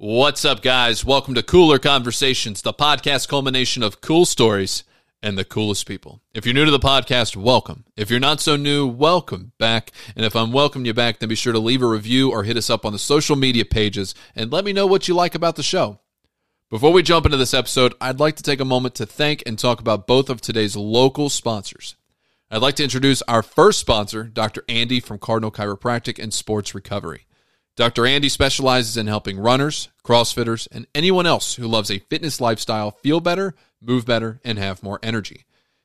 What's up, guys? Welcome to Cooler Conversations, the podcast culmination of cool stories and the coolest people. If you're new to the podcast, welcome. If you're not so new, welcome back. And if I'm welcoming you back, then be sure to leave a review or hit us up on the social media pages and let me know what you like about the show. Before we jump into this episode, I'd like to take a moment to thank and talk about both of today's local sponsors. I'd like to introduce our first sponsor, Dr. Andy from Cardinal Chiropractic and Sports Recovery. Dr. Andy specializes in helping runners, CrossFitters, and anyone else who loves a fitness lifestyle feel better, move better, and have more energy.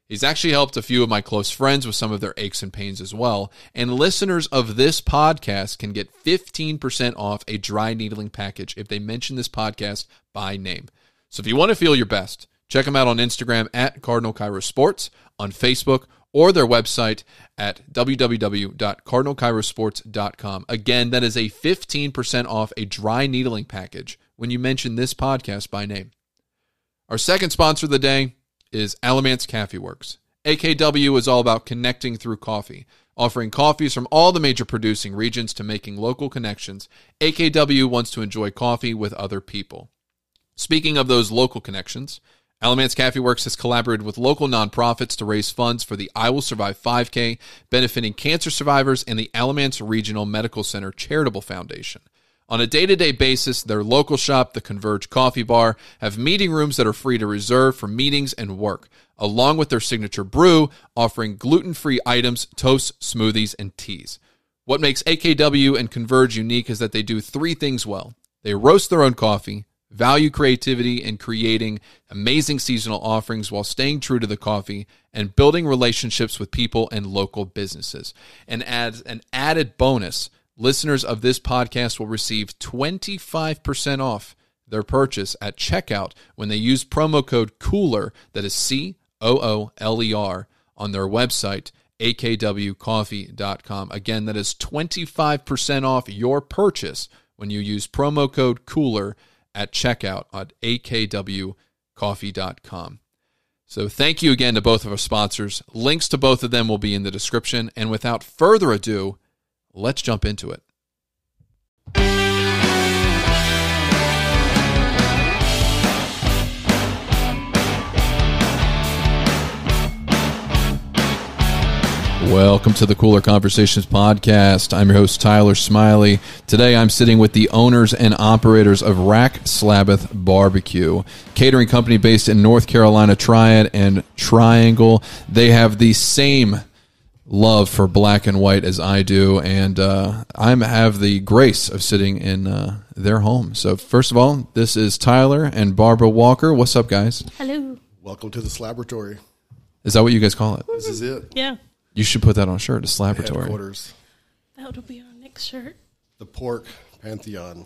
He's actually helped a few of my close friends with some of their aches and pains as well. And listeners of this podcast can get 15% off a dry needling package if they mention this podcast by name. So if you want to feel your best, check them out on Instagram at Cardinal Chiro Sports, on Facebook, or their website at www.cardinalchirosports.com. Again, that is a 15% off a dry needling package when you mention this podcast by name. Our second sponsor of the day is Alamance Coffee Works. AKW is all about connecting through coffee, offering coffees from all the major producing regions to making local connections. AKW wants to enjoy coffee with other people. Speaking of those local connections, Alamance Cafe Works has collaborated with local nonprofits to raise funds for the I Will Survive 5K, benefiting cancer survivors and the Alamance Regional Medical Center Charitable Foundation. On a day to day basis, their local shop, the Converge Coffee Bar, have meeting rooms that are free to reserve for meetings and work, along with their signature brew, offering gluten free items, toasts, smoothies, and teas. What makes AKW and Converge unique is that they do three things well they roast their own coffee, value creativity in creating amazing seasonal offerings while staying true to the coffee and building relationships with people and local businesses. And as an added bonus, listeners of this podcast will receive 25% off their purchase at checkout when they use promo code COOLER, that is C O O L E R, on their website, akwcoffee.com. Again, that is 25% off your purchase when you use promo code COOLER at checkout at akwcoffee.com. So thank you again to both of our sponsors. Links to both of them will be in the description. And without further ado, let's jump into it. Welcome to the Cooler Conversations podcast. I'm your host, Tyler Smiley. Today I'm sitting with the owners and operators of Rack Slabbath Barbecue, catering company based in North Carolina Triad and Triangle. They have the same love for black and white as I do, and uh, I have the grace of sitting in uh, their home. So, first of all, this is Tyler and Barbara Walker. What's up, guys? Hello. Welcome to the Slaboratory. Is that what you guys call it? This is it. Yeah, You should put that on a shirt, a laboratory. Headquarters. that'll be our next shirt. The Pork Pantheon.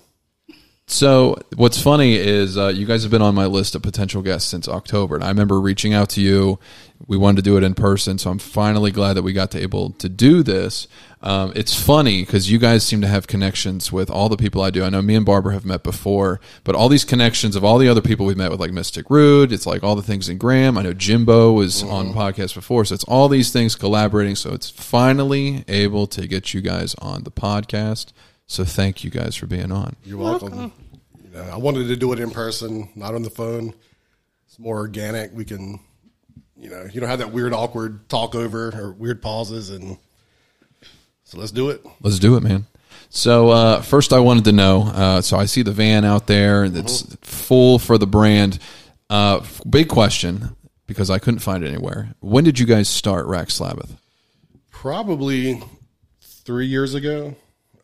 So what's funny is uh, you guys have been on my list of potential guests since October, and I remember reaching out to you. We wanted to do it in person, so I'm finally glad that we got to able to do this. Um, it's funny because you guys seem to have connections with all the people I do. I know me and Barbara have met before, but all these connections of all the other people we've met with, like Mystic Rude, it's like all the things in Graham. I know Jimbo was on podcast before, so it's all these things collaborating. So it's finally able to get you guys on the podcast. So thank you guys for being on. You're welcome. You know, I wanted to do it in person, not on the phone. It's more organic. We can, you know, you don't have that weird, awkward talk over or weird pauses. And so let's do it. Let's do it, man. So uh, first, I wanted to know. Uh, so I see the van out there that's full for the brand. Uh, big question because I couldn't find it anywhere. When did you guys start Rack Slabbath? Probably three years ago.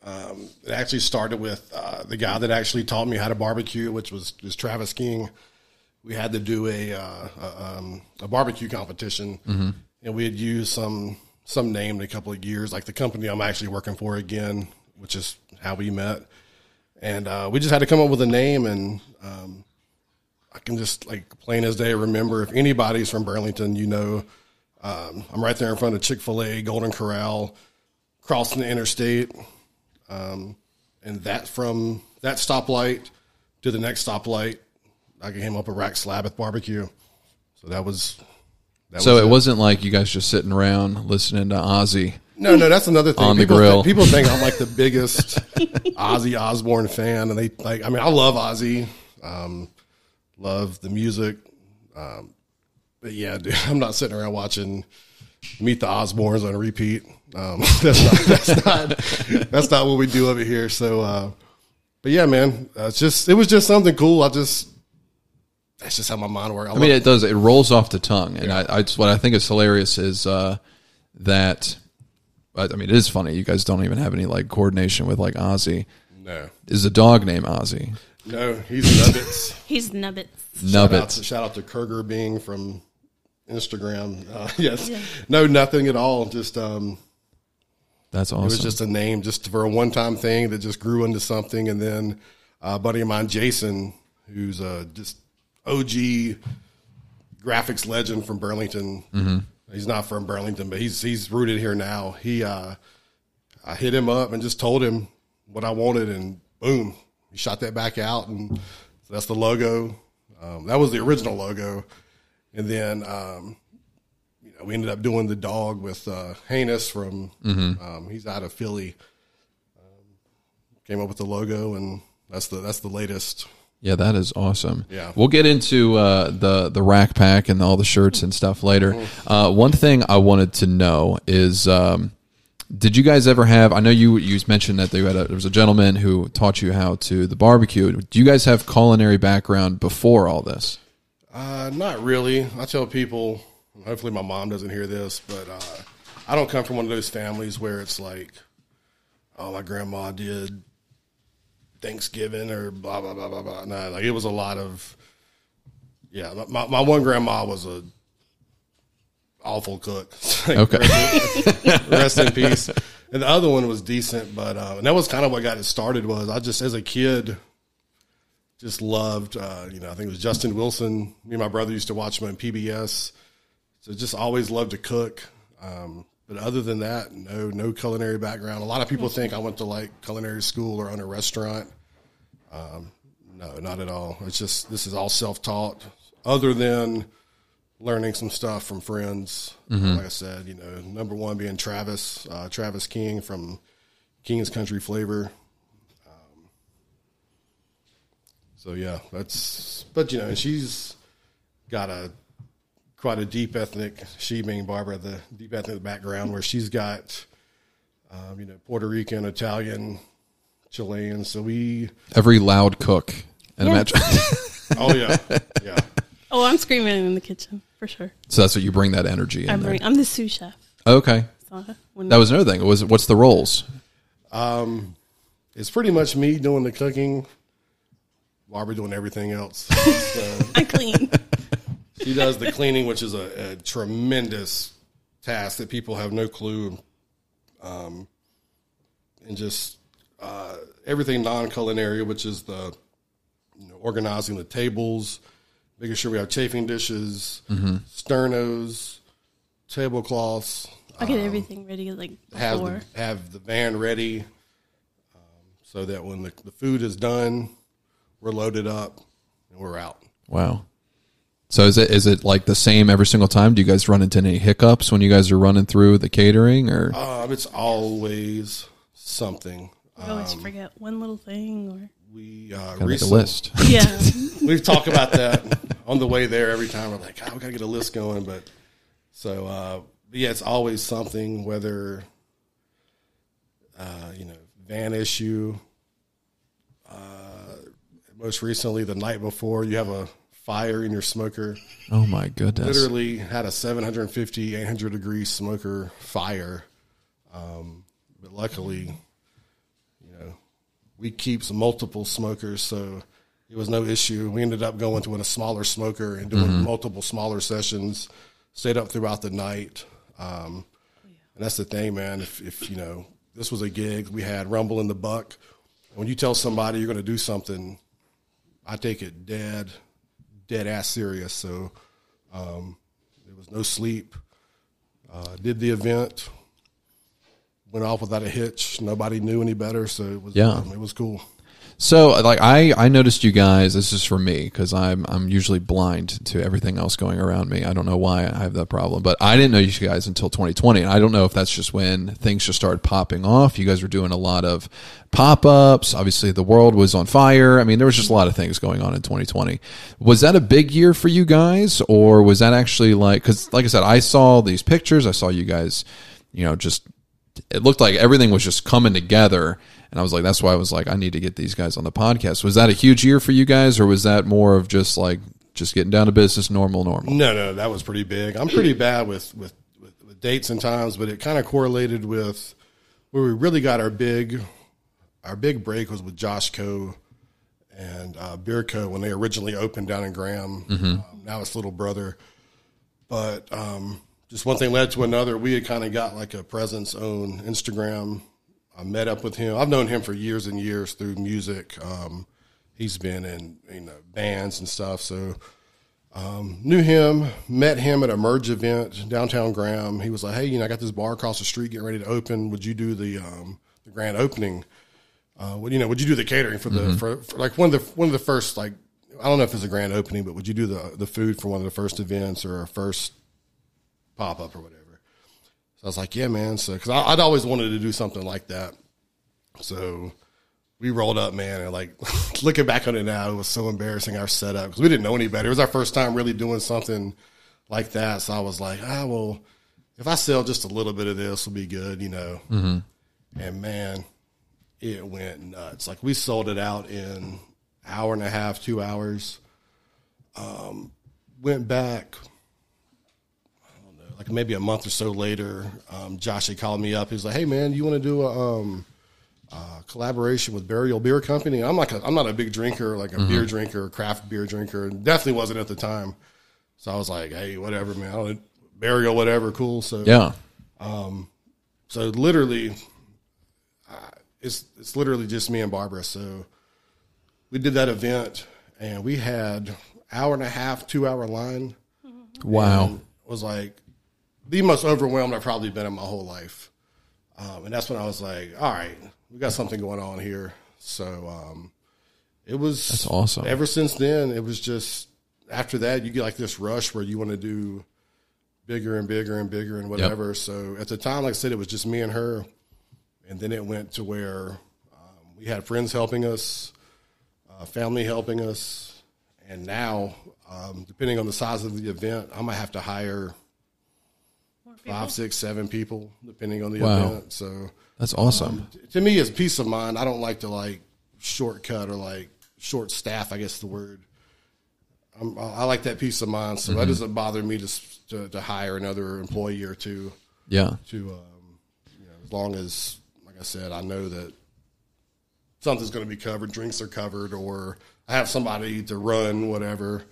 Um, it actually started with uh, the guy that actually taught me how to barbecue, which was, was Travis King. We had to do a uh, a, um, a barbecue competition, and we had used some some name in a couple of years, like the company I'm actually working for again, which is how we met. And uh, we just had to come up with a name, and um, I can just like plain as day remember if anybody's from Burlington, you know, um, I'm right there in front of Chick Fil A, Golden Corral, crossing the interstate, um, and that from that stoplight to the next stoplight, I came up a Rack Slabbath barbecue. So that was. That So was it wasn't like you guys just sitting around listening to Ozzy. No, no, that's another thing. On the people grill. Think, people think I'm like the biggest Ozzy Osbourne fan, and they like. I mean, I love Ozzy, um, love the music, um, but yeah, dude, I'm not sitting around watching Meet the Osbournes on repeat. Um, that's not that's not that's not what we do over here. So, uh, but yeah, man, uh, it's just it was just something cool. I just that's just how my mind works. I mean, it does. It rolls off the tongue, and I, I just, what I think is hilarious is uh, that. I I mean, it is funny. You guys don't even have any like coordination with like Ozzy. no, Is the dog name Ozzy? no, he's nubbits. He's nubbits. Shout out, Nubbits. to, shout out to Kurger Bing from Instagram. Uh, yes, no, nothing at all. Just um, That's awesome. it was just a name, just for a one-time thing that just grew into something. And then a buddy of mine, Jason, who's a just OG graphics legend from Burlington. Mm-hmm. He's not from Burlington, but he's he's rooted here now. He, uh, I hit him up and just told him what I wanted, and boom, he shot that back out, and so that's the logo. Um, that was the original logo, and then um, we ended up doing the dog with uh, from um, he's out of Philly. Um, came up with the logo, and that's the that's the latest. Yeah, that is awesome. Yeah. we'll get into uh, the the rack pack and all the shirts and stuff later. Uh, one thing I wanted to know is, um, did you guys ever have? I know you you mentioned that a, there was a gentleman who taught you how to the barbecue. Do you guys have culinary background before all this? Uh, not really. I tell people, hopefully my mom doesn't hear this, but uh, I don't come from one of those families where it's like, oh, my grandma did Thanksgiving or blah blah blah blah blah. No, like it was a lot of, yeah. My my one grandma was a awful cook. Okay. rest in peace. And the other one was decent, but uh, and that was kind of what got it started. Was I just as a kid just loved, uh, you know, I think it was Justin Wilson. Me and my brother used to watch him on PBS. So just always loved to cook. Um, but other than that, no, no culinary background. A lot of people think I went to like culinary school or own a restaurant. Um, no, not at all. It's just this is all self taught. Other than learning some stuff from friends, like I said, you know, number one being Travis, uh, Travis King from King's Country Flavor. So yeah, that's but you know she's got a quite a deep ethnic. She being Barbara, the deep ethnic background where she's got um, you know Puerto Rican, Italian, Chilean. So we Every loud cook and Yeah. imagine. oh yeah yeah Oh, I'm screaming in the kitchen for sure. so that's what you bring that energy in I'm, there. I'm the sous chef. Okay, So that was another thing. Was what's the roles? it's pretty much me doing the cooking. Barbara doing everything else. So I clean. She does the cleaning, which is a, a tremendous task that people have no clue. Um, and just uh, everything non culinary, which is the you know, organizing the tables, making sure we have chafing dishes, sternos, tablecloths, I get everything ready like have before. the, have the van ready, um, so that when the, the food is done, we're loaded up and we're out. Wow. So is it is it like the same every single time? Do you guys run into any hiccups when you guys are running through the catering or Um, it's always something. I always forget one little thing or We uh, gotta make a list? yeah. We've talked about that on the way there every time. We're like, oh, we gotta get a list going. But so uh, yeah, it's always something. Whether uh, you know van issue. Uh, most recently, the night before, you have a fire in your smoker. Oh my goodness. Literally had a 750, 800 degree smoker fire. Um, but luckily, you know, we keep some multiple smokers, so it was no issue. We ended up going to a smaller smoker and doing multiple smaller sessions. Stayed up throughout the night, um, and that's the thing, man. If, if you know this was a gig, we had Rumble in the Buck. When you tell somebody you're going to do something, I take it dead, dead ass serious. So um, there was no sleep. Uh, did the event, went off without a hitch. Nobody knew any better, so it was Yeah. um, it was cool. So, like, I I noticed you guys. This is for me because I'm I'm usually blind to everything else going around me. I don't know why I have that problem, but I didn't know you guys until 2020, and I don't know if that's just when things just started popping off. You guys were doing a lot of pop ups. Obviously, the world was on fire. I mean, there was just a lot of things going on in 2020. Was that a big year for you guys, or was that actually like? Because, like I said, I saw these pictures. I saw you guys, you know, just it looked like everything was just coming together and I was like, that's why I was like, I need to get these guys on the podcast. Was that a huge year for you guys, or was that more of just like just getting down to business, normal, normal? No, no, that was pretty big. I'm pretty bad with with, with, with dates and times, but it kind of correlated with where we really got our big our big break was with Josh Co. and uh, Beer Co. when they originally opened down in Graham. Um, now it's Little Brother, but um, just one thing led to another. We had kind of got like a presence on Instagram. I met up with him. I've known him for years and years through music. Um, he's been in you know bands and stuff. So um, knew him, met him at a merge event downtown Graham. He was like, "Hey, you know, I got this bar across the street getting ready to open. Would you do the um, the grand opening? Uh, would you know? Would you do the catering for the for, for like one of the one of the first like I don't know if it's a grand opening, but would you do the the food for one of the first events or a first pop up or whatever?" So I was like, "Yeah, man." So because I'd always wanted to do something like that. So we rolled up, man, and like looking back on it now, it was so embarrassing our setup because we didn't know any better. It was our first time really doing something like that. So I was like, ah, well, if I sell just a little bit of this, will be good, you know. And man, it went nuts. Like we sold it out in hour and a half, two hours. Um, went back, I like maybe a month or so later. Um, Josh had called me up. He was like, "Hey man, you want to do a um, uh, collaboration with Burial Beer Company?" I'm like, a, I'm not a big drinker, like a beer drinker, craft beer drinker, and definitely wasn't at the time. So I was like, "Hey, whatever, man. I don't, burial, whatever, cool." So Yeah. so literally, it's it's literally just me and Barbara. So we did that event, and we had hour and a half, two hour line. Wow. And was like the most overwhelmed I've probably been in my whole life. Um, and that's when I was like, all right, we got something going on here. So um, it was That's awesome. Ever since then, it was just after that you get like this rush where you want to do bigger and bigger and bigger and whatever. So at the time, like I said, it was just me and her, and then it went to where um, we had friends helping us, uh, family helping us, and now um, depending on the size of the event, I might have to hire five, six, seven people depending on the Wow. event. So That's um, awesome. to me, it's peace of mind. I don't like to like shortcut or like short staff. I guess the word. I'm, I like that peace of mind, so that mm-hmm. doesn't bother me to, to to hire another employee or two. Yeah. To um, you know, as long as, like I said, I know that something's going to be covered, drinks are covered, or I have somebody to run whatever.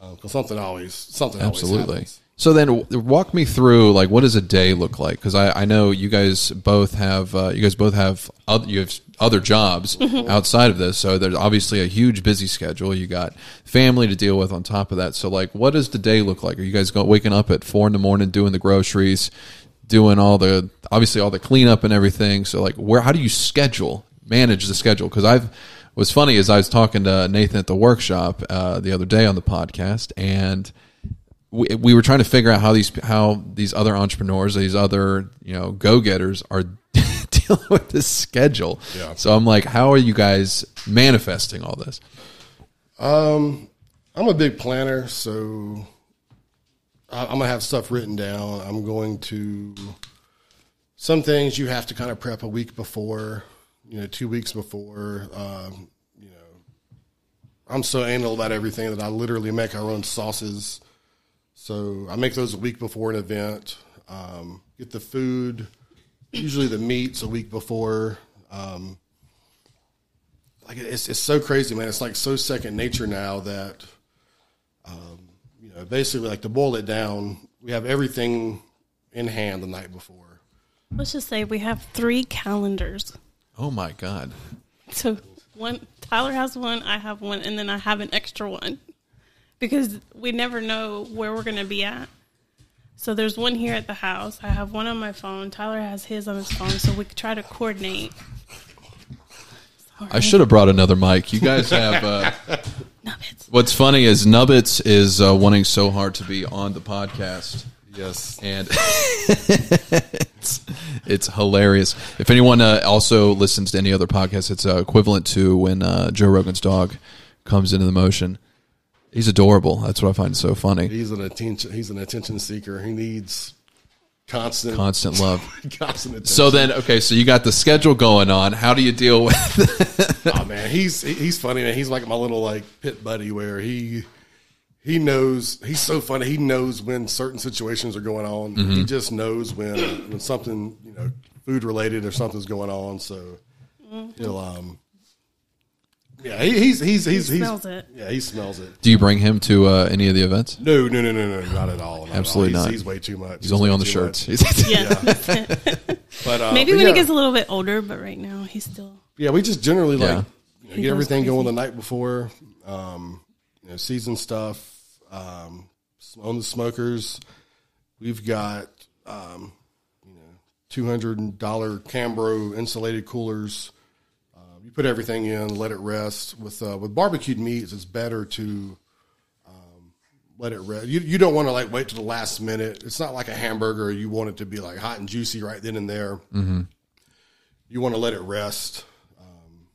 Uh, because something always something always Absolutely. So then, walk me through like what does a day look like? Because I, I know you guys both have uh, you guys both have other, you have other jobs outside of this. So there's obviously a huge busy schedule. You got family to deal with on top of that. So like, what does the day look like? Are you guys go, waking up at four in the morning doing the groceries, doing all the obviously all the cleanup and everything? So like, where how do you schedule manage the schedule? Because I've what's funny is I was talking to Nathan at the workshop uh, the other day on the podcast and we, we were trying to figure out how these how these other entrepreneurs, these other you know go getters are dealing with this schedule. Yeah. So I'm like, how are you guys manifesting all this? Um, I'm a big planner, so I, I'm gonna have stuff written down. I'm going to some things you have to kind of prep a week before, you know, two weeks before. Um, you know, I'm so anal about everything that I literally make our own sauces. So I make those a week before an event. Um, get the food, usually the meats a week before. Um, like it's it's so crazy, man. It's like so second nature now that, um, you know, basically like to boil it down, we have everything in hand the night before. Let's just say we have three calendars. Oh my god! So one Tyler has one, I have one, and then I have an extra one because we never know where we're gonna be at. So there's one here at the house. I have one on my phone. Tyler has his on his phone, so we try to coordinate. I should have brought another mic. You guys have. Uh, Nubbits. what's funny is Nubbits is uh, wanting so hard to be on the podcast. Yes. and it's, it's hilarious. If anyone uh, also listens to any other podcast, it's uh, equivalent to when uh, Joe Rogan's dog comes into the motion. He's adorable. That's what I find so funny. He's an attention. He's an attention seeker. He needs constant, Constant love. constant attention. So then, okay, so you got the schedule going on. How do you deal with? oh man, he's he's funny man. He's like my little like pit buddy where he he knows he's so funny. He knows when certain situations are going on. Mm-hmm. He just knows when when something you know food related or something's going on. So he'll um yeah he, he's he's he's He he's smells it. yeah he smells it. do you bring him to uh, any of the events? No no no no no not at all. Not Absolutely at all. not. He's, he's way too much. He's only on the shirts. Yeah. But uh, Maybe but when yeah. he gets a little bit older, but right now he's still. Yeah, we just generally Yeah. like you know, get goes everything going the night before. Um, you know, season stuff um, on the smokers. We've got um, you know two hundred dollar Cambro insulated coolers. You put everything in, let it rest. With uh, with barbecued meats, it's better to um, let it rest. You, you don't want to like wait to the last minute. It's not like a hamburger. You want it to be like hot and juicy right then and there. Mm-hmm. You want to let it rest. Um,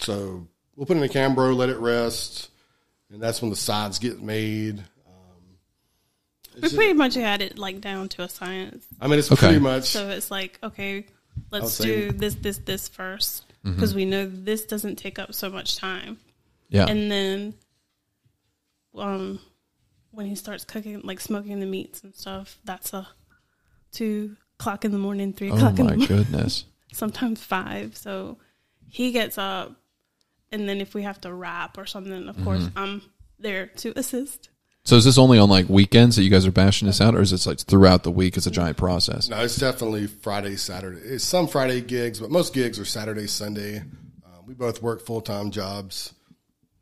so we'll put in a Cambro, let it rest, and that's when the sides get made. We pretty much had it like down to a science. I mean, it's Okay. pretty much So it's like, okay, let's say- do this, this, this first because we know this doesn't take up so much time. Yeah. And then, um, when he starts cooking, like smoking the meats and stuff, that's a two o'clock in the morning, three oh o'clock in the morning. Oh my goodness. sometimes five. So he gets up, and then if we have to wrap or something, of course, I'm there to assist. So is this only on like weekends that you guys are bashing this out, or is this like throughout the week? It's a giant process. no, it's definitely Friday, Saturday. It's some Friday gigs, but most gigs are Saturday, Sunday. Uh, we both work full time jobs.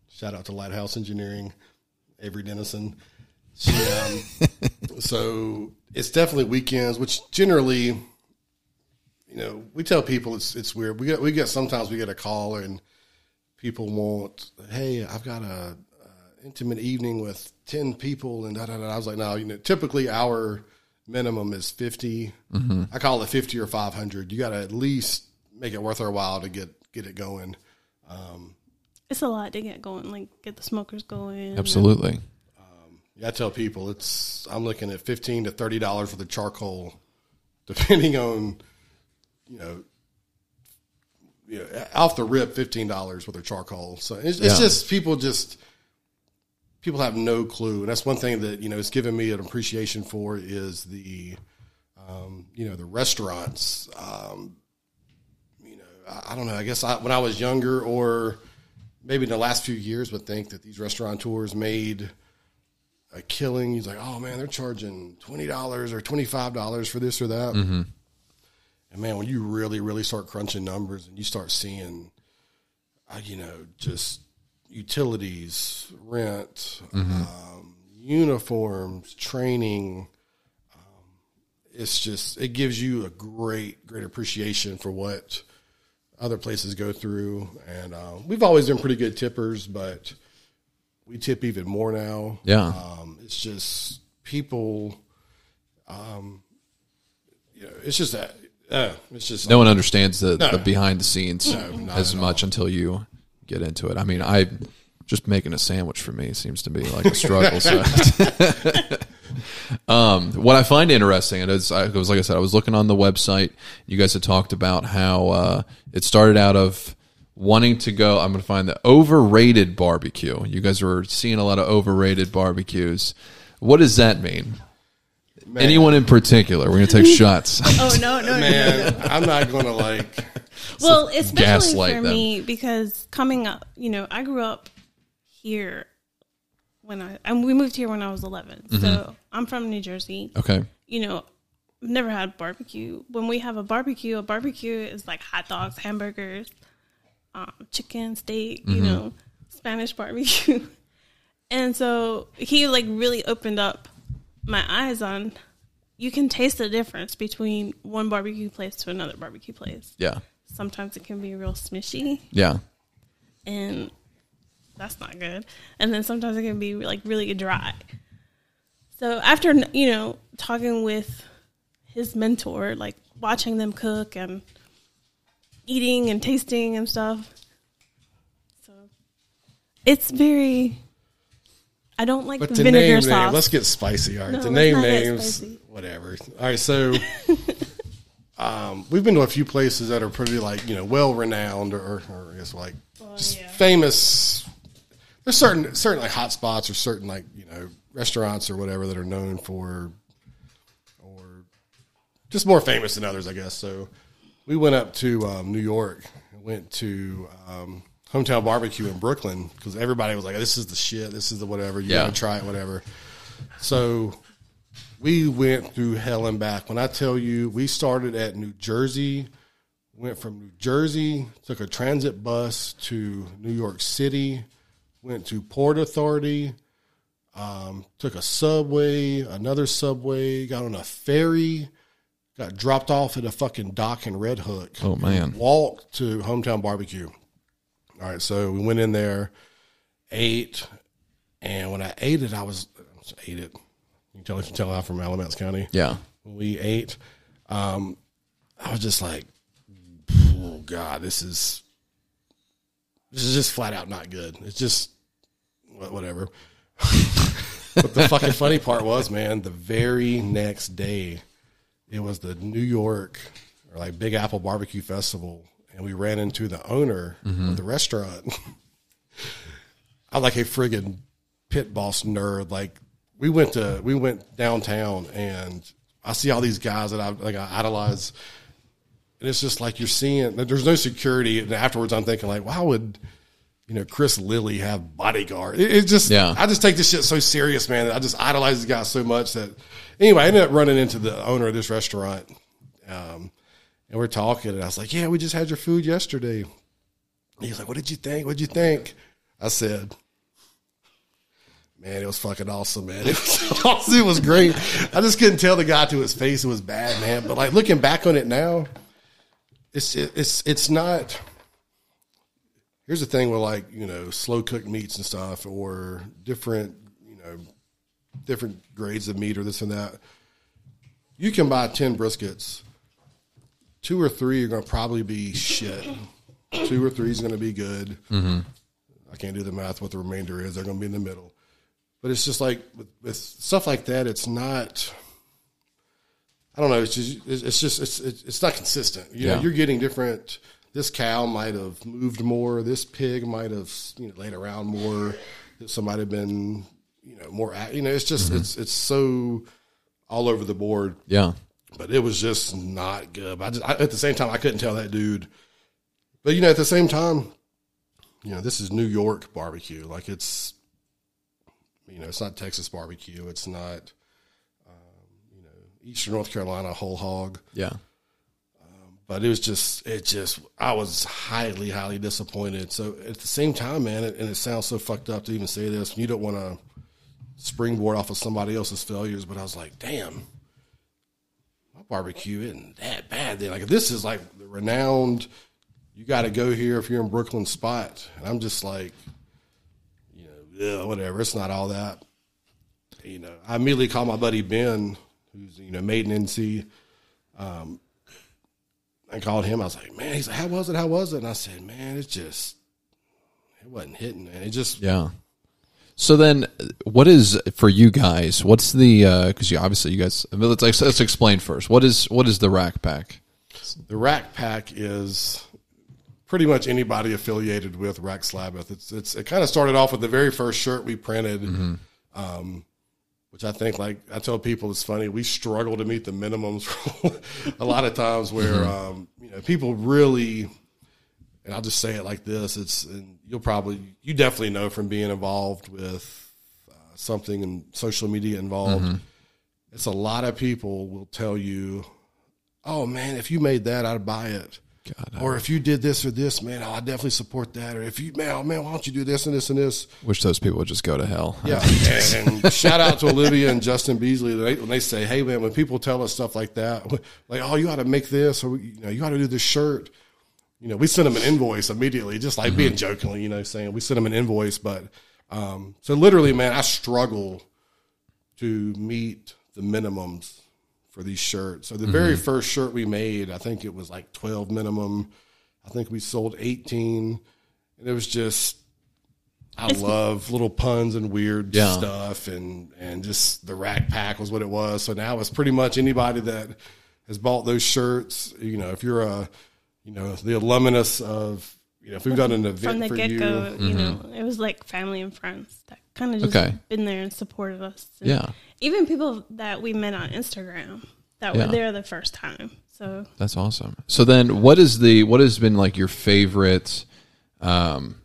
Shout out to Lighthouse Engineering, Avery Dennison. She, um, so it's definitely weekends, which generally, you know, we tell people it's it's weird. We get we get sometimes we get a call and people want, hey, I've got a, a intimate evening with ten people and da da da. I was like, no, you know, typically our minimum is 50 mm-hmm. I call it fifty or five hundred. You got to at least make it worth our while to get get it going. Um, it's a lot to get going, like get the smokers going. Absolutely. Um, yeah, I tell people it's I'm looking at fifteen to thirty dollars for the charcoal, depending on you know, you know off the rip fifteen dollars with their charcoal. So it's, it's Yeah. just people just people have no clue, and that's one thing that you know it's given me an appreciation for is the um, you know the restaurants. Um, you know, I, I don't know. I guess I, when I was younger, or maybe in the last few years, would think that these restaurateurs made a killing. He's like, oh man, they're charging twenty dollars or twenty five dollars for this or that. And man, when you really, really start crunching numbers and you start seeing, uh, you know, just utilities, rent, um, uniforms, training. Um, it's just it gives you a great, great appreciation for what other places go through. And uh, we've always been pretty good tippers, but we tip even more now. Yeah. Um, it's just people. Um, you know, it's just that. Uh, it's just No one understands the, No. the behind the scenes not as much until you get into it. I mean, I just making a sandwich for me seems to be like a struggle. so. um, what I find interesting, and it's, I it was like I said, I was looking on the website. You guys had talked about how uh, it started out of wanting to go. I'm going to find the overrated barbecue. You guys were seeing a lot of overrated barbecues. What does that mean? Man. Anyone in particular? We're going to take shots. Oh no, no, no. man. I'm not gonna like. Well, especially for them. me because coming up, you know, I grew up here when I and we moved here when I was 11. Mm-hmm. So I'm from New Jersey. okay. You know, I've never had barbecue. When we have a barbecue, a barbecue is like hot dogs, hamburgers, um, chicken, steak. Mm-hmm. You know, Spanish barbecue. and so he like really opened up my eyes on. You can taste the difference between one barbecue place to another barbecue place. Yeah. Sometimes it can be real smishy, Yeah. and that's not good. And then sometimes it can be like really dry. So after you know talking with his mentor, like watching them cook and eating and tasting and stuff, so it's very. I don't like But the vinegar name sauce. let's get spicy. All right, No, to name names, whatever. All right, so um, we've been to a few places that are pretty like you know well renowned or, or I guess like just yeah. famous. There's certain certain like hot spots or certain like you know restaurants or whatever that are known for or just more famous than others, I guess. So we went up to um, New York. Went to um, Hometown Barbecue in Brooklyn because everybody was like, "This is the shit. This is the whatever. You Yeah. gotta try it, whatever." So we went through hell and back. When I tell you, we started at New Jersey, went from New Jersey, took a transit bus to New York City, went to Port Authority, um, took a subway, another subway, got on a ferry, got dropped off at a fucking dock in Red Hook. Oh, man. Walked to Hometown Barbecue. All right, so we went in there, ate, and when I ate it, I was ate it. You tell, you can tell I'm from Alamance County Yeah. when we ate, um, I was just like, "Oh God, this is this is just flat out not good." It's just whatever. but the fucking funny part was, man, the very next day, it was the New York or like Big Apple Barbecue Festival, and we ran into the owner of the restaurant. I'm like a friggin' pit boss nerd. Like we went to we went downtown and I see all these guys that I like I idolize. And it's just like you're seeing there's no security. And afterwards I'm thinking like, why would you know Chris Lilly have bodyguard? It, it just Yeah. I just take this shit so serious, man. that I just idolize this guy so much that anyway, I ended up running into the owner of this restaurant. Um, and we're talking and I was like, Yeah, we just had your food yesterday. He's like, What did you think? What'd you think? I said, Man, it was fucking awesome, man. It was awesome. It was great. I just couldn't tell the guy to his face it was bad, man. But like looking back on it now, it's it's it's not. Here's the thing with like you know slow cooked meats and stuff, or different you know different grades of meat or this and that. You can buy ten briskets. Two or three are going to probably be shit. Two or three is going to be good. Mm-hmm. I can't do the math what the remainder is. They're going to be in the middle. But it's just like with, with stuff like that, it's not. I don't know. It's just it's just it's it's, not consistent. You know, Yeah. you're getting different. This cow might have moved more. This pig might have you know laid around more. Some might have been you know more. You know, it's just mm-hmm. it's it's so all over the board Yeah. but it was just not good. But I just, I, at the same time, I couldn't tell that dude. But you know, at the same time, you know, this is New York barbecue. Like it's, you know, it's not Texas barbecue. It's not, um, you know, Eastern North Carolina whole hog. Yeah. But it was just, it just, I was highly, highly disappointed. So at the same time, man, and it sounds so fucked up to even say this. You don't want to springboard off of somebody else's failures, but I was like, damn my barbecue isn't that bad. Then like this is like the renowned. You got to go here if you're in Brooklyn spot, and I'm just like, yeah, whatever. It's not all that. You know, I immediately called my buddy Ben, who's you know made in NC. Um, I called him. I was like, man, he's like, how was it? How was it? And I said, man, it's just, it wasn't hitting, man. It just, Yeah. So then, what is for you guys? What's the because you obviously you guys I mean, let's let's explain first. What is what is the rack pack? The Rack Pack is pretty much anybody affiliated with Rack Slabbath. It's it's it kind of started off with the very first shirt we printed, um, which I think like I tell people it's funny. We struggle to meet the minimums a lot of times where um, you know people really. And I'll just say it like this: It's and you'll probably you definitely know from being involved with uh, something and social media involved. It's a lot of people will tell you, "Oh man, if you made that, I'd buy it." God, or if you did this or this, man, oh, I definitely support that. Or if you, man, oh, man, why don't you do this and this and this? wish those people would just go to hell. Yeah. and, and shout out to Olivia and Justin Beasley they, when they say, "Hey, man, when people tell us stuff like that, like, oh, you ought to make this, or you know, you ought to do this shirt." you know, we send them an invoice immediately, just like being jokingly, you know, saying we send them an invoice. But um, so literally, man, I struggle to meet the minimums for these shirts. So the mm-hmm. very first shirt we made, I think it was like 12 minimum. I think we sold 18. And it was just, I love little puns and weird Yeah. stuff. And, and just the rack pack was what it was. So now it's pretty much anybody that has bought those shirts, you know, if you're a, you know, the alumnus of, you know, if we've done an event From the for get you, go, you know, mm-hmm. it was like family and friends that kind of just Okay. been there and supported us. And Yeah. Even people that we met on Instagram that were there the first time. So That's awesome. So then what is the what has been like your favorite um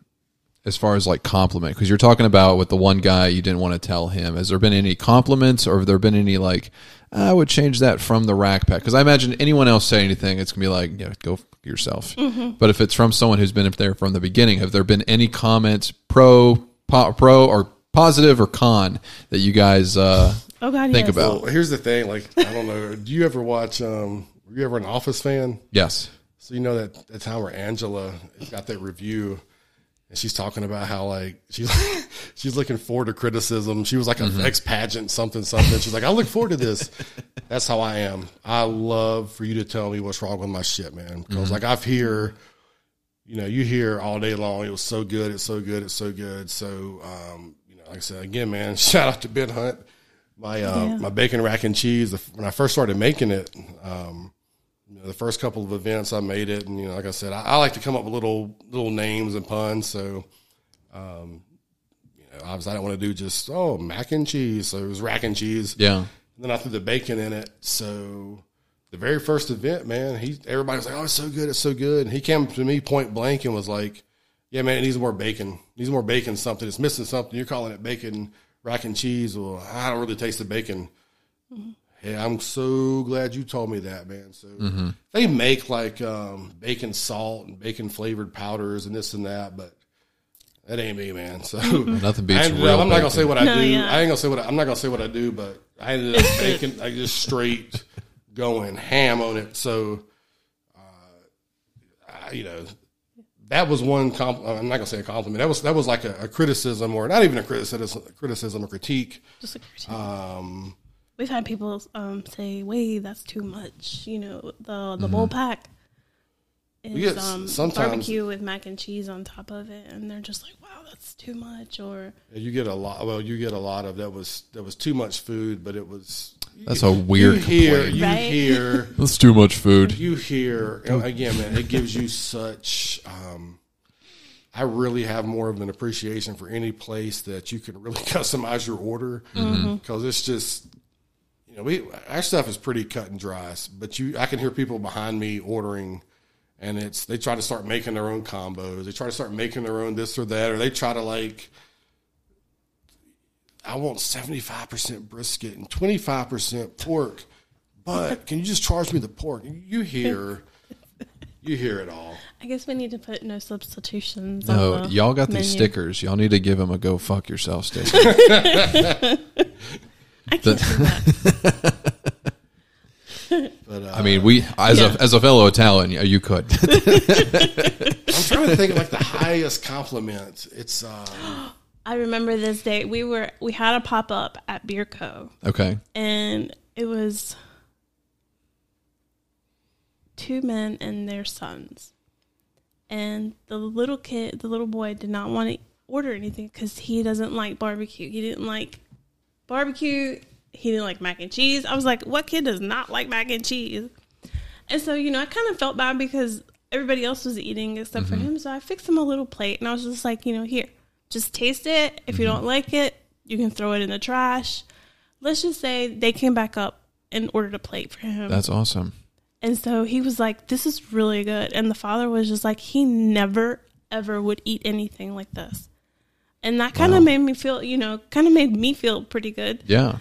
as far as like compliment because you're talking about with the one guy you didn't want to tell him has there been any compliments or have there been any like I would change that from the rack pack because I imagine anyone else say anything it's gonna be like yeah go yourself but if it's from someone who's been up there from the beginning have there been any comments pro pro or positive or con that you guys uh Oh God, Think yes. about- Well, here's the thing. Like, I don't know. Do you ever watch? Um, were you ever an Office fan? yes So you know that that time where Angela got that review, and she's talking about how like she's she's looking forward to criticism. She was like an ex pageant something something. She's like, I look forward to this. That's how I am. I love for you to tell me what's wrong with my shit, man. Because like I've hear, you know, you hear all day long. It was so good. It's so good. It's so good. So um, you know, like I said again, man. Shout out to Ben Hunt. My uh, Yeah. my bacon rack and cheese. When I first started making it, um, you know, the first couple of events I made it, and you know, like I said, I, I like to come up with little little names and puns. So, um, you know, obviously, I don't want to do just oh mac and cheese. So it was rack and cheese. yeah And then I threw the bacon in it. So the very first event, man, he everybody was like, "Oh, it's so good, it's so good." And he came to me point blank and was like, "Yeah, man, it needs more bacon. It needs more bacon. Something. It's missing something. You're calling it bacon rack and cheese. Well, I don't really taste the bacon." Hey, I'm so glad you told me that, man. So they make like um, bacon salt and bacon flavored powders and this and that, but that ain't me, man. So nothing I beats ended real I'm not gonna say what I No, do. yeah. I ain't gonna say what I, I'm not gonna say what I do, but I ended up making I just straight going ham on it. So, uh, I, you know, that was one. Comp- I'm not gonna say a compliment. That was that was like a, a criticism, or not even a criticism, criticism or critique. Just a critique. Um, We've had people um, say, "Wait, that's too much." You know, the Mm-hmm. the bowl pack is um, barbecue with mac and cheese on top of it, and they're just like, "Wow, that's too much." Or you get a lot. Well, you get a lot of that was that was too much food, but it was. That's a weird You hear, complaint. you Right? hear. That's too much food. you hear again, man, it gives you such. Um, I really have more of an appreciation for any place that you can really customize your order because it's just, you know, we our stuff is pretty cut and dry. But you, I can hear people behind me ordering, and it's they try to start making their own combos. They try to start making their own this or that, or they try to like. I want seventy five percent brisket and twenty five percent pork, but can you just charge me the pork? You hear, you hear it all. I guess we need to put no substitutions. No, on the y'all got these stickers. Y'all need to give them a go fuck yourself sticker. I can't do that. But uh, I mean, we as Yeah. a as a fellow Italian, yeah, you could. I'm trying to think of like the highest compliment. It's um, I remember this day. We were we had a pop up at Beer Co. okay. and it was two men and their sons. And the little kid, the little boy, did not want to order anything because he doesn't like barbecue. He didn't like barbecue. He didn't like mac and cheese. I was like, what kid does not like mac and cheese? And so, you know, I kind of felt bad because everybody else was eating except for mm-hmm. him. So I fixed him a little plate and I was just like, you know, here, just taste it. If you mm-hmm. don't like it, you can throw it in the trash. Let's just say they came back up and ordered a plate for him. That's awesome. And so he was like, This is really good. And the father was just like, He never, ever would eat anything like this. And that kind of Wow. made me feel, you know, kind of made me feel pretty good Yeah.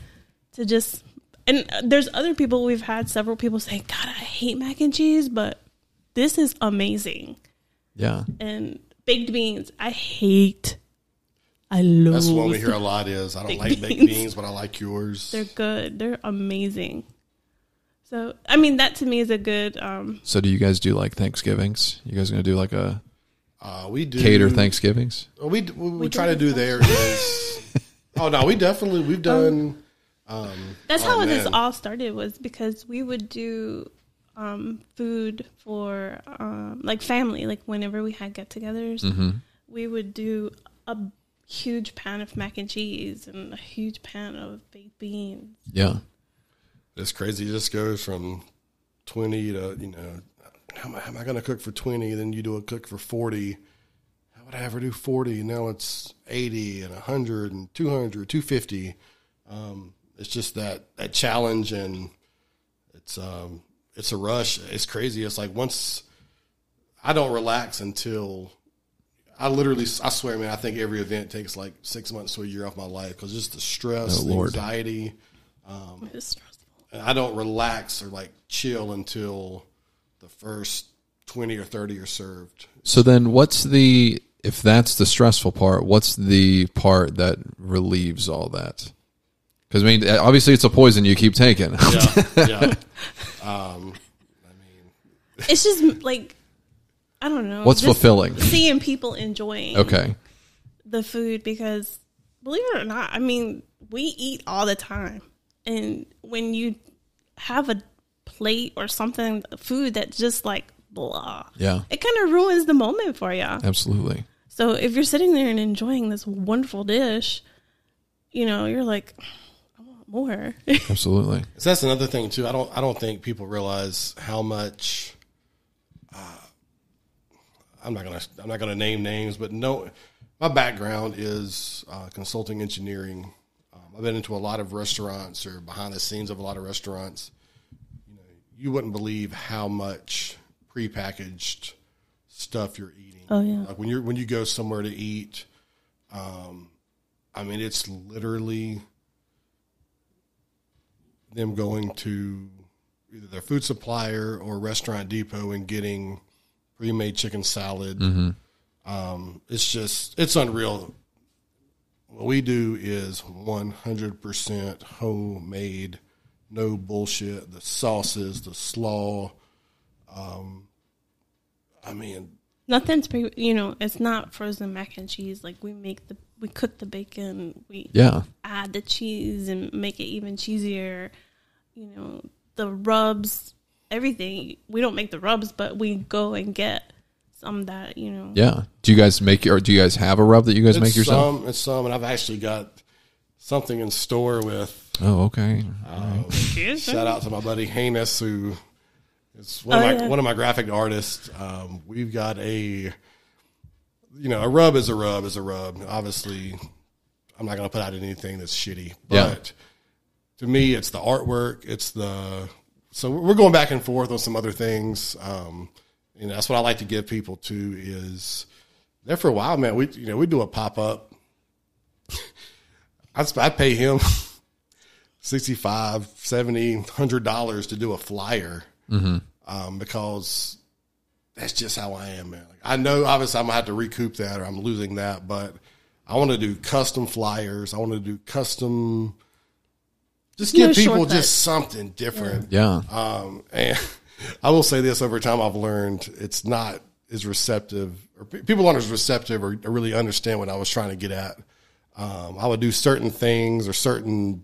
to just. And there's other people we've had several people say, God, I hate mac and cheese, but this is amazing. Yeah. And baked beans, I hate. I love. that's what we hear a lot. Is I don't Baked like baked beans. beans, but I like yours. They're good. They're amazing. So I mean, that to me is a good. Um, So do you guys do like Thanksgivings? You guys gonna do like a Uh, we do cater Thanksgivings? What we what we, We try to do there is. oh no, we definitely we've done. Um, that's oh, how this all started was because we would do um, food for um, like family. Like whenever we had get-togethers, Mm-hmm. we would do a huge pan of mac and cheese and a huge pan of baked beans. Yeah. It's crazy. It just goes from twenty to you know, how am I, I going to cook for twenty? Then you do a cook for forty. How would I ever do forty? Now it's eighty and hundred and and 200, 250. Um, it's just that that challenge and it's um it's a rush. It's crazy. It's like once I don't relax until I literally I swear, man. I think every event takes like six months to a year off my life because just the stress, Oh, the Lord. anxiety. It was stressful. And I don't relax or like chill until the first 20 or 30 are served. So then what's the if that's the stressful part, what's the part that relieves all that? Cuz I mean obviously it's a poison you keep taking. Yeah. yeah. Um, I mean, it's just like I don't know. What's fulfilling? Seeing people enjoying okay. the food because believe it or not, I mean, we eat all the time. And when you have a plate or something food that just like blah, Yeah. it kind of ruins the moment for you. Absolutely. So if you're sitting there and enjoying this wonderful dish, you know, you're like I want more. Absolutely. So that's another thing too. I don't I don't think people realize how much uh, I'm not gonna I'm not gonna name names, but no, my background is uh, consulting engineering. Um, I've been into a lot of restaurants or behind the scenes of a lot of restaurants. You know, you wouldn't believe how much prepackaged stuff you're eating. Oh, yeah. like when you're when you go somewhere to eat. Um, I mean, it's literally them going to either their food supplier or restaurant depot and getting pre-made chicken salad. Um, it's just it's unreal. What we do is 100% homemade, no bullshit. The sauces, the slaw. Um, I mean, Nothing's pre, you know, it's not frozen mac and cheese. Like we make the, we cook the bacon, we Yeah. add the cheese and make it even cheesier. You know, the rubs, everything. We don't make the rubs, but we go and get some that you know. Yeah. Do you guys make or do you guys have a rub that you guys it's make yourself? some, it's some, and I've actually got something in store with Oh, okay. Shout out to my buddy Hanus, who is one, Oh, of my, yeah. one of my graphic artists. Um, we've got a, you know, a rub is a rub is a rub. Obviously, I'm not going to put out anything that's shitty, Yeah. but to me, it's the artwork. It's the so we're going back and forth on some other things. Um, you know, that's what I like to give people to is there for a while, man. We you know we do a pop up. I'd, I'd pay him 65 70 100 dollars to do a flyer um, because that's just how i am man like, i know obviously i'm gonna have to recoup that or i'm losing that but i want to do custom flyers i want to do custom just give No people just something different Yeah. um, and I will say this over time, I've learned it's not as receptive, or people aren't as receptive or, or really understand what I was trying to get at. Um, I would do certain things or certain,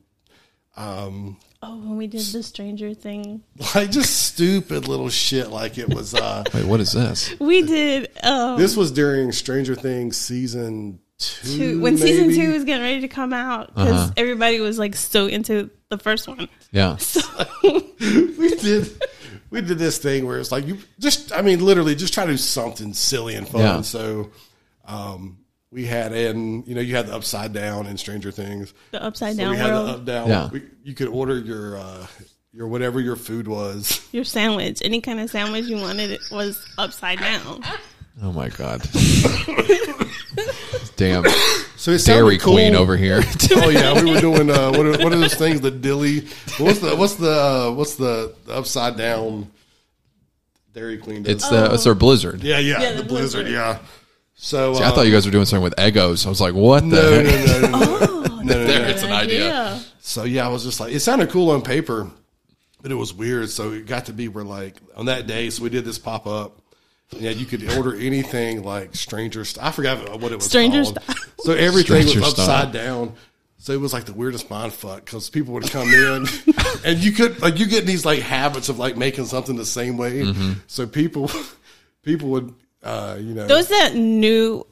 Oh, when we did the Stranger thing, like just stupid little shit. Like it was, uh, Wait, what is this? we did um, this was during Stranger Things season two. two, when season two was getting ready to come out because Uh-huh. everybody was like so into the first one. Yeah. we did we did this thing where it's like you just I mean literally just try to do something silly and fun. Yeah. So um we had in you know you had the upside down in Stranger Things. The upside So down we had world, the up down. Yeah. We, you could order your uh your whatever your food was. your sandwich, any kind of sandwich you wanted, it was upside down. Oh my god. Damn. So it Dairy cool. Queen over here. oh yeah, we were doing uh, what are, what are those things? The dilly. What's the what's the uh, what's the, the upside down Dairy Queen? Does? It's the it's our Blizzard. yeah, yeah, Yeah, the, the blizzard. Blizzard. Yeah. So See, I uh, thought you guys were doing something with Eggos. I was like, what the no, heck? no, no, no, no. Oh, no, no, There, no. it's an idea. Yeah. So yeah, I was just like, it sounded cool on paper, but it was weird. So it got to be where like on that day, so we did this pop up. Yeah, you could order anything like stranger. St- I forgot what it was. Stranger called. Style. So everything Stranger was Style. upside down. So it was like the weirdest mind fuck because people would come in and you could like you get these like habits of like making something the same way. Mm-hmm. So people people would uh you know Those that knew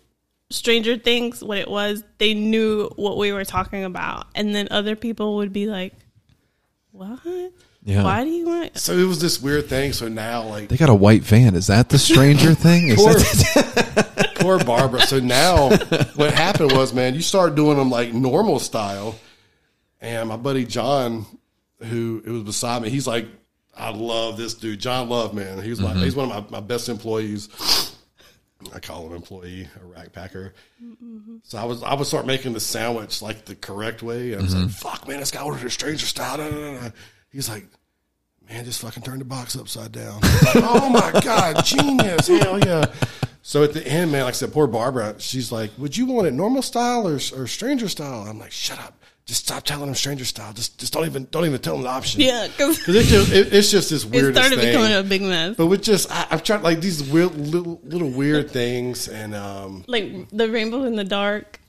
Stranger Things, what it was, they knew what we were talking about, and then other people would be like, "What? Yeah. Why do you want?" so it was this weird thing. So now like They got a white van. Is that the stranger thing? Is poor, that poor Barbara. So now what happened was, man, you start doing them like normal style. And my buddy John, who it was beside me, he's like, I love this dude, John Love, man. He was like, mm-hmm. he's one of my, my best employees. I call him employee, a rack packer. Mm-hmm. So I was I would start making the sandwich like the correct way. And I was like, mm-hmm. fuck man, this guy ordered a stranger style. Da, da, da, da. He's like, man, just fucking turn the box upside down. Like, oh my God, genius. Hell yeah. So at the end, man, like I said, poor Barbara, she's like, would you want it normal style or, or stranger style? I'm like, shut up. Just stop telling them stranger style. Just just don't even don't even tell them the option. Yeah, because it's just, it, it's just this weird. it started thing. becoming a big mess. but with just, I, I've tried like these weird, little, little weird things, and um, Like the rainbow in the dark.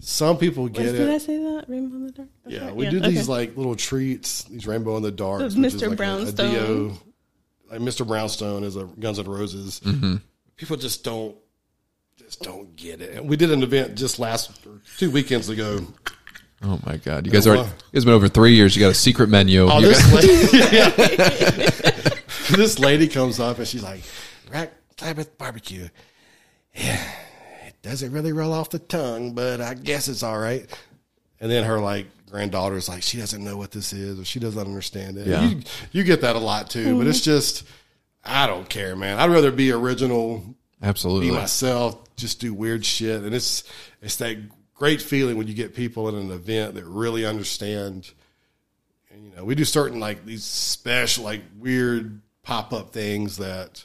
Some people get it. Did I say that? Rainbow in the dark. That's Yeah, right. we do okay. these like little treats, these rainbow in the dark. Those Mr. Brownstone. like Mr. Brownstone is a Guns N' Roses. Mm-hmm. People just don't, just don't get it. We did an event just last two weekends ago. oh my god! You guys are. You guys been over three years. You got a secret menu. Oh, You this got- lady, this lady comes up and she's like, "Rack Slabbath barbecue." Yeah, it doesn't really roll off the tongue, but I guess it's all right. And then her like granddaughter's like, she doesn't know what this is, or she doesn't understand it. Yeah. You, you get that a lot too, but it's just, I don't care, man. I'd rather be original, Absolutely. be myself, just do weird shit, and it's it's that great feeling when you get people in an event that really understand. And you know, we do certain like these special, like weird pop up things that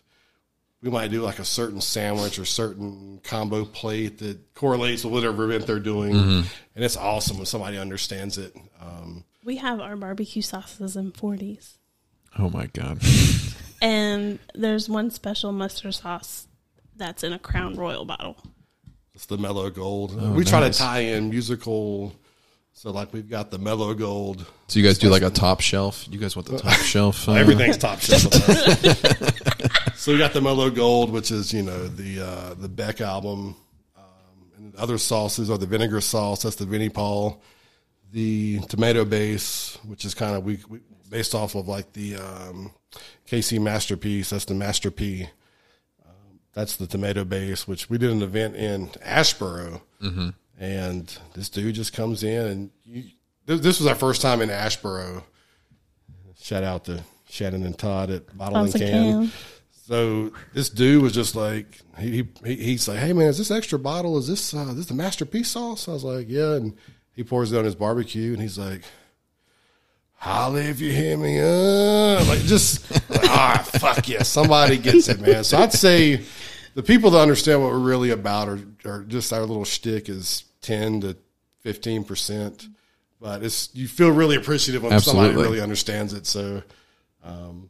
we might do, like a certain sandwich or certain combo plate that correlates with whatever event they're doing, and it's awesome when somebody understands it. Um, We have our barbecue sauces in 40s. Oh my god! And there's one special mustard sauce that's in a Crown Royal bottle. It's the mellow gold. we try Oh, to tie in musical. So like we've got the mellow gold. So you guys do like a top shelf? You guys want the top shelf? uh, Everything's top shelf. so we got the mellow gold, which is you know the uh, the Beck album, um, and other sauces are the vinegar sauce. That's the Vinnie Paul. The tomato base, which is kind of we, we based off of like the um, KC masterpiece. That's the Master P. Um, that's the tomato base, which we did an event in Asheboro, and this dude just comes in and you, this, this was our first time in Asheboro. Shout out to Shannon and Todd at Bottle and Can. So this dude was just like he, he he's like, hey man, is this extra bottle? Is this uh, this the masterpiece sauce? I was like, yeah, and he pours it on his barbecue, and he's like, Holly, if you hear me, uh, like just like, ah, fuck yeah, somebody gets it, man. So I'd say the people that understand what we're really about are, are just our little shtick is ten to fifteen percent, but it's you feel really appreciative when somebody really understands it. So. Um,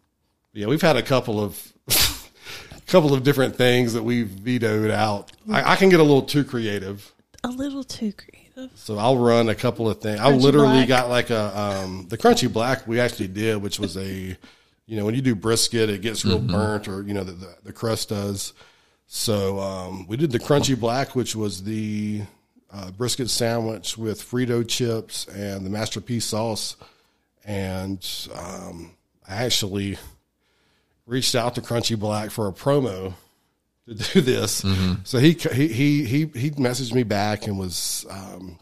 yeah, we've had a couple of couple of different things that we've vetoed out. I, I can get a little too creative, A little too creative. so I'll run a couple of things. I literally black. got like a um, the crunchy black we actually did, which was a you know when you do brisket, it gets real burnt, or you know the, the, the crust does. So um, we did the crunchy black, which was the uh, brisket sandwich with Frito chips and the masterpiece sauce, and um, I actually reached out to Crunchy Black for a promo to do this. So he he he he he messaged me back and was um,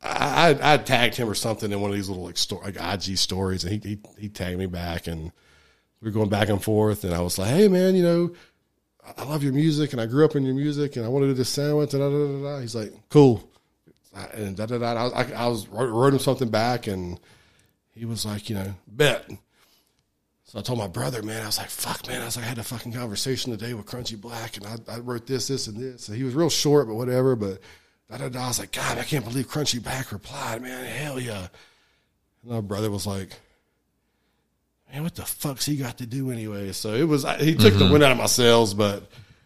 I I I tagged him or something in one of these little like, sto- like IG stories, and he, he he tagged me back, and we were going back and forth, and I was like, hey man, you know. I- love your music, and I grew up in your music, and I want to do this sandwich. And da, da, da, da. He's like, "Cool," and da, da, da. I, was, I, I was wrote wrote him something back, and he was like, "You know, bet." So I told my brother, man, I was like, fuck, man. I was like, I had a fucking conversation today with Crunchy Black and I, I wrote this, this, and this. And he was real short, but whatever. But da, da, da. I was like, God, I can't believe Crunchy Black replied, man. Hell yeah. And my brother was like, man, what the fuck's he got to do anyway? So it was, he took the wind out of my sails, but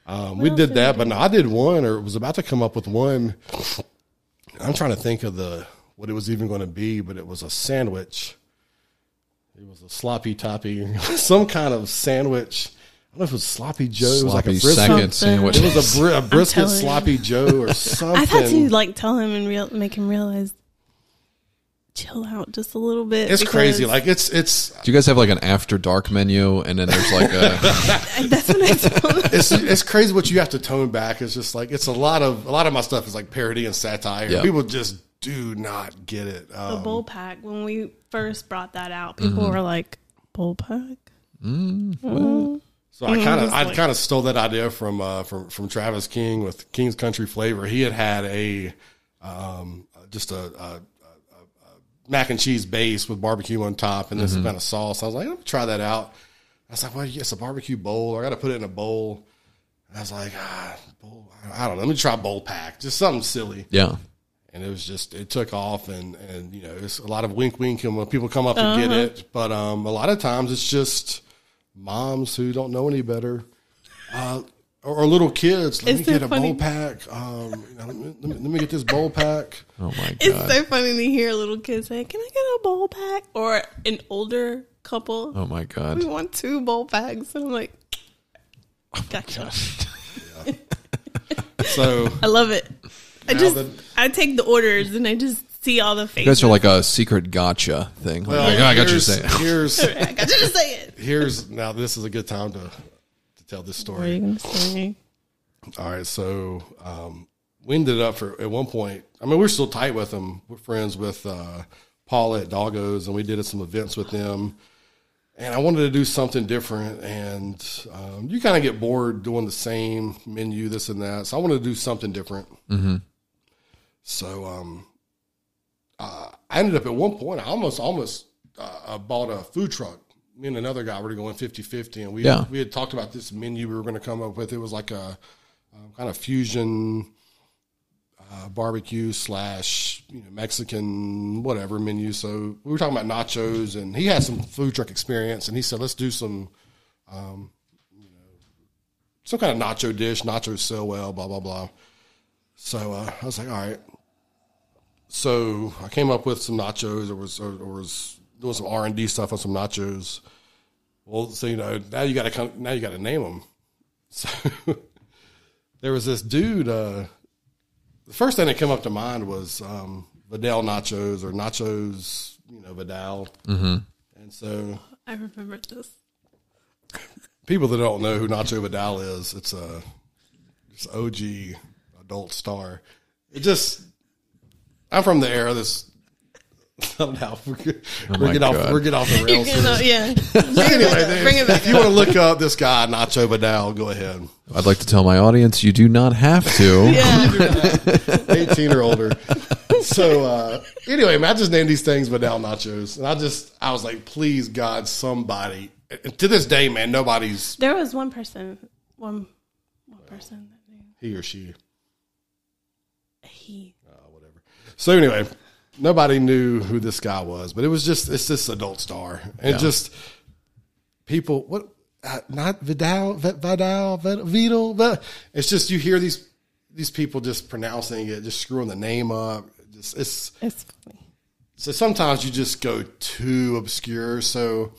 um, we did did that. But no, I did one or was about to come up with one. I'm trying to think of the, what it was even going to be, but it was a sandwich. It was a sloppy toppy, some kind of sandwich. I don't know if it was sloppy Joe. it was like a brisket. second Something. sandwich. It was a, bri- a brisket sloppy Joe or something. I've had to like tell him and real make him realize, chill out just a little bit. it's crazy. Like it's it's Do you guys have like an after dark menu, and then there's like a that's what I told it's it's crazy what you have to tone back. It's just like it's a lot of a lot of my stuff is like parody and satire. Yeah. People just do not get it. The Um, bull pack when we first brought that out, people were like, "Bull pack." so I kind of I kind of stole that idea from uh, from from Travis King with King's Country Flavor. He had had a um, just a, a, a, a mac and cheese base with barbecue on top and this kind of sauce. I was like, let me try that out. I was like, well, yes, a barbecue bowl. I got to put it in a bowl. I was like, ah, bowl. I don't know. Let me try bowl pack. Just something silly. yeah. and it was just it took off and and you know it's a lot of wink wink and when people come up and get it but um a lot of times it's just moms who don't know any better uh or, or little kids let It's me so get a funny. bowl pack um you know, let, me, let, me, let me get this bowl pack Oh my god! It's so funny to hear little kids say, "Can I get a bowl pack?" Or an older couple, Oh my god! "We want two bowl packs," and I'm like, "Gotcha." so I love it. I just that- I take the orders and I just see all the faces. You guys are like a secret gotcha thing. Like, well oh, I got you to here's, say it. here's I got you to say it. here's now this is a good time to to tell this What are story you gonna? All right, so um, we ended up for at one point. I mean, we're still tight with them. We're friends with uh, Paula at Doggos, and we did some events with them. And I wanted to do something different, and um, you kind of get bored doing the same menu, this and that. So I wanted to do something different. Mm-hmm. So um, uh, I ended up at one point. I almost almost uh, bought a food truck. Me and another guy were going 50-50, and we Yeah. we had talked about this menu we were going to come up with. It was like a um, kind of fusion uh, barbecue slash you know Mexican whatever menu. So we were talking about nachos, and he had some food truck experience, and he said, "Let's do some, um, you know, some kind of nacho dish. Nachos sell well, blah blah blah." So uh, I was like, "All right." So I came up with some nachos. Or was or, or was doing some R and D stuff on some nachos. Well, so you know now you got to come now you got to name them. So there was this dude. Uh, the first thing that came up to mind was um, Vidal nachos or nachos, you know, Vidal. Mm-hmm. And so I remember this. people that don't know who Nacho Vidal is, it's a it's OG adult star. It just I'm from the era that's. Somehow we're, get- we're my get off we're get off the rails. gonna, here. yeah. anyway, then, Bring it back if you want to look up this guy Nacho Vidal, go ahead. I'd like to tell my audience you do not have to. Yeah. 18 or older. So uh, anyway, man, I just named these things Vidal nachos, and I just I was like, please God, somebody. And to this day, man, nobody's There was one person, one, one person he or she. he. Uh, whatever. So anyway, nobody knew who this guy was, but it was just it's this adult star, and just people what uh, not Vidal, V- Vidal, Vid- Vidal, but it's just you hear these these people just pronouncing it, just screwing the name up. Just it's It's funny. so sometimes you just go too obscure. So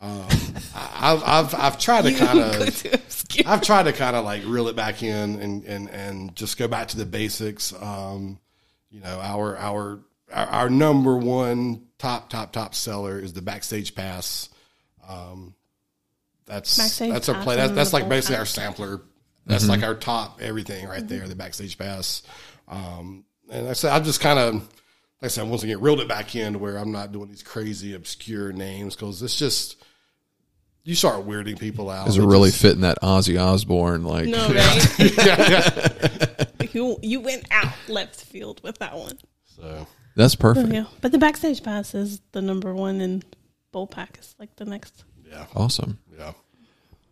um, I- I've I've I've tried to kind of. I've tried to kind of like reel it back in and and and just go back to the basics. Um, you know, our our our, our number one top top top seller is the backstage pass. Um, that's Backstage that's our play. That's, that's like basically Pack. our sampler. That's like our top everything right there. The backstage pass. Um, and I said I just kind of like I said once again reeled it back in to where I'm not doing these crazy obscure names because it's just you start weirding people out. Is it It really just- fitting that Ozzy Osbourne? Like, No, right? yeah, yeah. you you went out left field with that one. So that's perfect. Yeah, but the backstage pass is the number one, and bull pack is like the next. yeah, Awesome. yeah.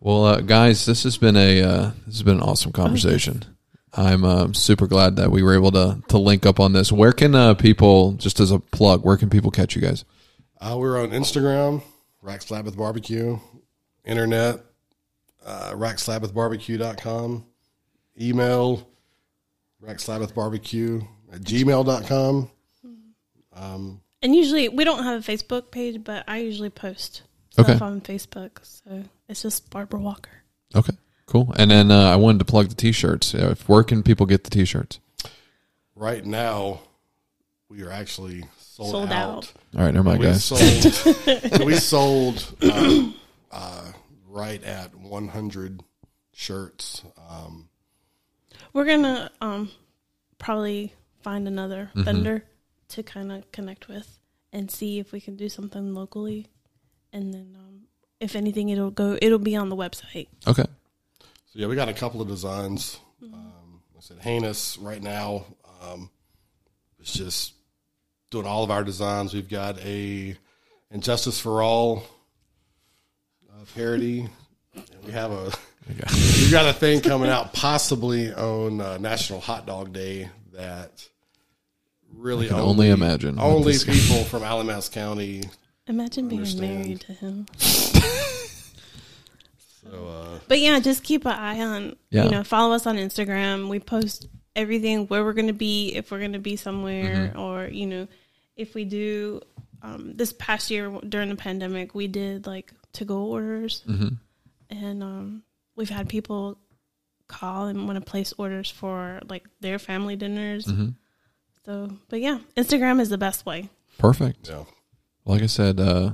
Well, uh, guys, this has been a uh, this has been an awesome conversation. I'm uh, super glad that we were able to to link up on this. Where can uh, people, just as a plug, where can people catch you guys? Uh, we're on Instagram, Rack Slabbath Barbecue, internet, uh, rackslabbathbarbecue.com, email, rackslabbathbarbecue at gmail.com. And usually we don't have a Facebook page, but I usually post stuff Okay. on Facebook. So it's just Barbara Walker. Okay, cool. And then uh, I wanted to plug the t-shirts. Uh, Where can people get the t-shirts? Right now, we are actually sold, Sold out. out. All right, never mind, We guys. sold, we sold uh, uh, right at 100 shirts. Um, We're gonna um probably find another Mm-hmm. vendor to kind of connect with and see if we can do something locally, and then um, if anything, it'll go. It'll be on the website. Okay. So yeah, we got a couple of designs. Um, I said heinous right now. Um, it's just doing all of our designs. We've got a injustice for all uh, parody. And we have a we've got a thing coming out possibly on uh, National Hot Dog Day that really can only imagine what only this- people from Alamance County. Imagine being Understand. married to him. So uh, But yeah, just keep an eye on. Yeah. You know, follow us on Instagram. We post everything where we're going to be, if we're going to be somewhere, Mm-hmm. or you know, if we do. Um, this past year during the pandemic, we did like to go orders, Mm-hmm. and um, we've had people call and want to place orders for like their family dinners. Mm-hmm. So, but yeah, Instagram is the best way. Perfect. yeah. Like I said, uh,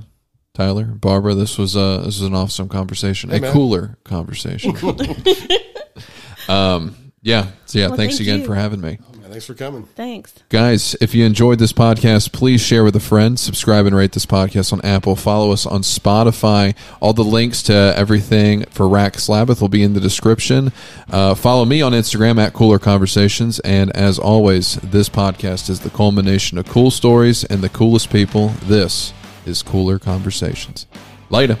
Tyler, Barbara, this was uh, this was an awesome conversation, a man. cooler conversation. um, yeah. So yeah, Well, thanks thank again you. for having me. Yeah, thanks for coming. Thanks. Guys, if you enjoyed this podcast, please share with a friend, subscribe and rate this podcast on Apple, follow us on Spotify. All the links to everything for Rack Slabbath will be in the description. Uh, follow me on Instagram at Cooler Conversations. And as always, this podcast is the culmination of cool stories and the coolest people. This is Cooler Conversations. Later.